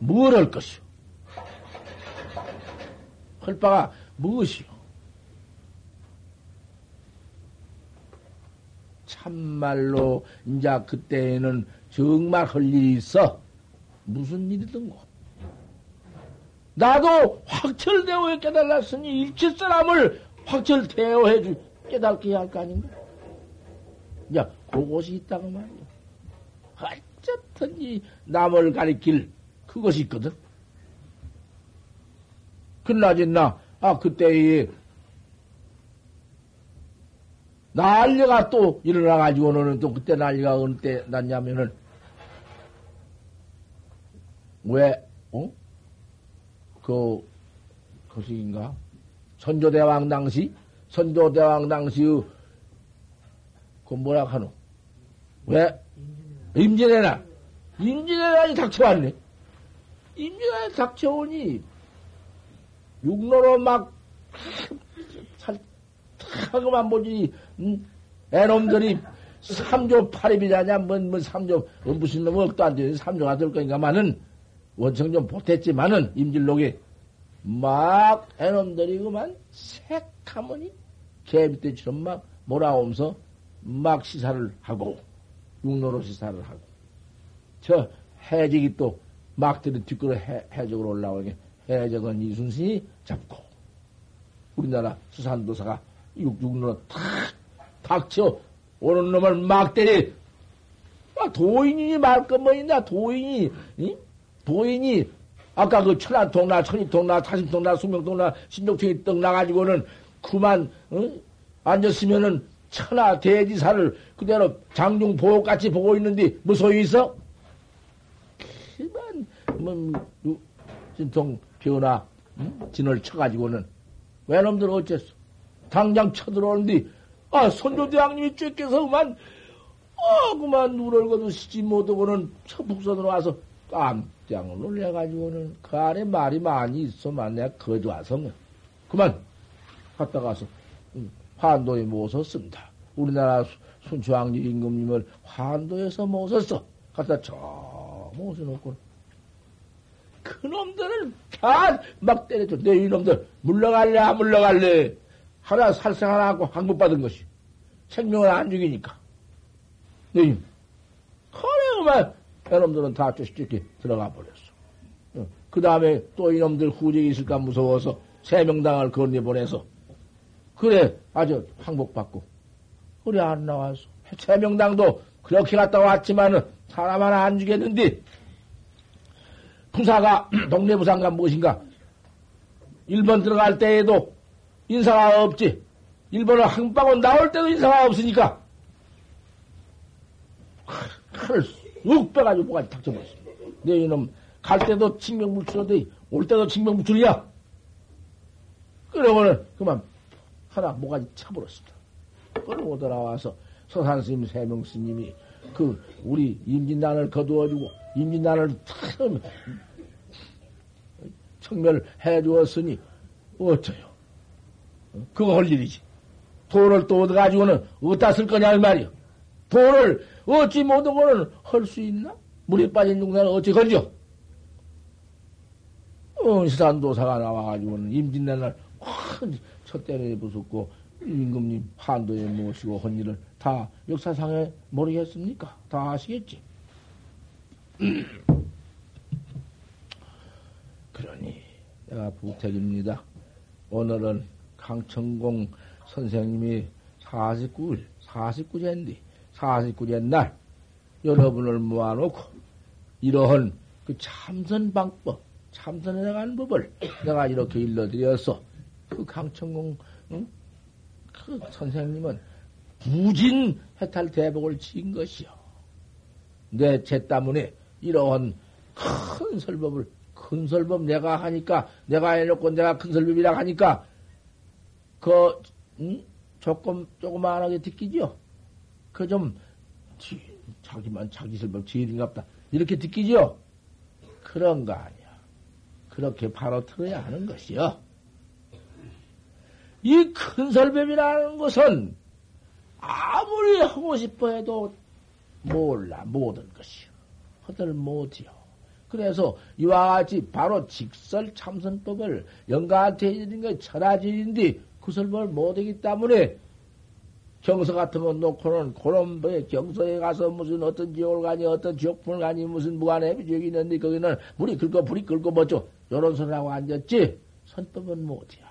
뭘할 것이오? 할 바가 무엇이오? 참말로 이제 그때에는 정말 할 일이 있어. 무슨 일이든고. 나도 확철대오에 깨달았으니 일체 사람을 확철대오해 주 깨닫게 할 거 아닌가? 야, 그곳이 있다고 말이야. 어쨌든지 남을 가리킬 그것이 있거든. 그나저나 아 그때에 난리가 또 일어나가지고는 또 그때 난리가 어느 때 났냐면은 왜 어? 그 그것인가 선조대왕 당시 선조대왕 당시의 그 뭐라 하노 왜 임진왜란. 임진왜란이 닥쳐왔네. 임진왜란이 닥쳐오니, 육로로 막, 하고만 보지, 음, 애놈들이 삼조 팔입이라냐, 뭐, 뭐, 삼조, 뭐 무슨 놈, 억도 안 되는 삼조가 될 거니까만은, 원청 좀 보탰지만은, 임진록에, 막, 애놈들이 그만, 색하머니, 개비떼처럼 막 몰아오면서, 막 시사를 하고, 육로로 시사를 하고, 저 해적이 또 막들이 뒷걸어 해, 해적으로 올라오게 해적은 이순신이 잡고, 우리나라 수산도사가 육, 육로로 탁 닥쳐 오는 놈을 막 때리, 아, 도인이 말것 뭐 있나, 도인이, 이? 도인이, 아까 그 천안통나, 천이통나, 타심통나, 수명통나, 신족통이 떡 나가지고는 그만, 어? 앉았으면은 천하 대지사를 그대로 장중 보호같이 보고 있는데 뭐 소용이 있어? 그만 뭐 진통 변화 응? 진을 쳐가지고는 외놈들 어째서 당장 쳐들어오는데 아 선조대왕님이 쬐께서 그만 아 그만 눈을 거두 시지 못하고는 북선으로 와서 깜짝 놀래가지고는 그 안에 말이 많이 있어만 내가 거기 와서 그만 갔다 가서 환도에 모셨습니다. 우리나라 순추왕님 임금님을 환도에서 모셨어. 갖다 저 모셔놓고 그놈들을 다 막 때려줘. 내 이놈들 물러갈래 안 물러갈래 하나 살생 하나 하고 항복받은 것이 생명을 안 죽이니까. 네. 그래만 이놈들은 다 쫓기 들어가 버렸어. 그 다음에 또 이놈들 후적이 있을까 무서워서 세 명당을 건네 보내서 그래 아주 항복받고 그래 안 나와서 세 명당도 그렇게 갔다 왔지만은 사람 하나 안 죽였는데 부사가 동네 부사가 무엇인가 일본 들어갈 때에도 인사가 없지 일본을 항방을 나올 때도 인사가 없으니까 칼을 쑥 빼가지고 뭐가 닥쳐버렸습니다. 내 이놈 갈 때도 칭명불출인데 올 때도 칭명불출이야. 그러면은 그만 하나 뭐가 차버렸습니다. 그러고 돌아와서 서산 스님, 세명 스님이 그 우리 임진단을 거두어주고 임진단을 참 청멸해 주었으니 어쩌요? 그거 할 일이지. 돈을 또 얻어가지고는 어디다 쓸 거냐, 이 말이요. 돈을 어찌 못하고는 할 수 있나? 물에 빠진 중사는 어찌 걸죠? 어, 시산도사가 나와가지고는 임진날 확첫 때려 부쉈고 임금님 판도에 모시고 한 일을 다 역사상에 모르겠습니까? 다 아시겠지? 그러니 내가 부탁입니다. 오늘은 강천공 선생님이 49일, 49제인데 49제 날 여러분을 모아놓고 이러한 그 참선 방법, 참선해 나가는 법을 내가 이렇게 일러드려서 그 강천공 응? 그 선생님은 부진 해탈 대복을 지은 것이요. 내죄 때문에 이러한 큰 설법을 큰 설법 내가 하니까 내가 해놓고 내가 큰 설법이라 하니까 그 응? 조금 조그만하게 듣기죠. 그좀 자기만 자기 설법 지인갑다 이렇게 듣기죠. 그런 거 아니야. 그렇게 바로 틀어야 하는 것이요. 이 큰 설법이라는 것은 아무리 하고 싶어 해도 몰라, 못할 것이요. 허들 못이요. 그래서 이와 같이 바로 직설 참선법을 영가한테 해주는 게 철화질인데 그 설법을 못하기 때문에 경서 같으면 놓고는 그런 뭐 경서에 가서 무슨 어떤 지옥을 가니 어떤 지옥fun을 가니 무슨 무한의 지옥이 있는데 거기는 물이 긁고 불이 긁고 뭐죠 요런 소리 하고 앉았지 선법은 못이야.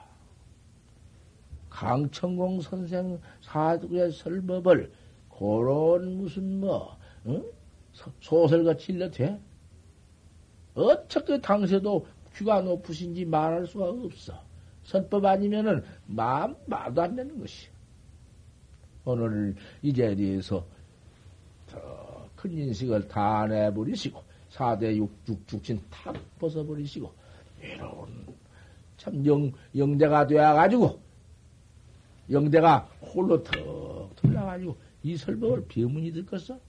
강천공 선생 사두의 설법을 그런 무슨 뭐 응? 소설같이 일러 돼? 어떻게 당시에도 귀가 높으신지 말할 수가 없어. 선법 아니면은 마음 말도 안 되는 것이야. 오늘 이 자리에서 더큰 인식을 다 내버리시고 사대 육죽죽신 탁 벗어버리시고 외로운 참 영, 영대가 되어가지고 영대가 홀로 턱 돌아가지고 이 설법을 비문이 듣겠어?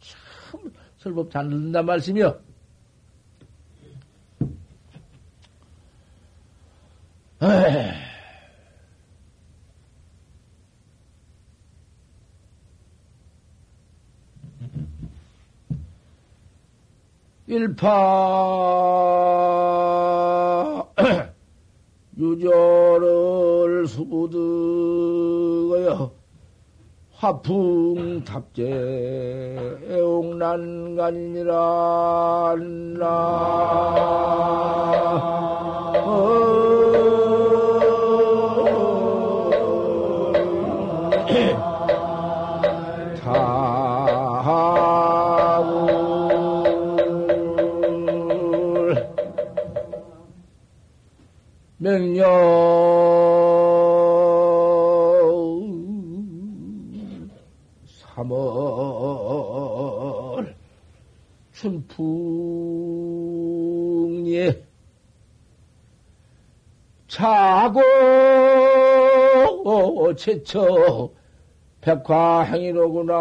참 설법 잘 듣는단 말씀이요. 일파. 유조를 수부드어요 화풍 탑재 애옥난간이니라 나 명령 삼월 춘풍예 자고 제처 백화행이로구나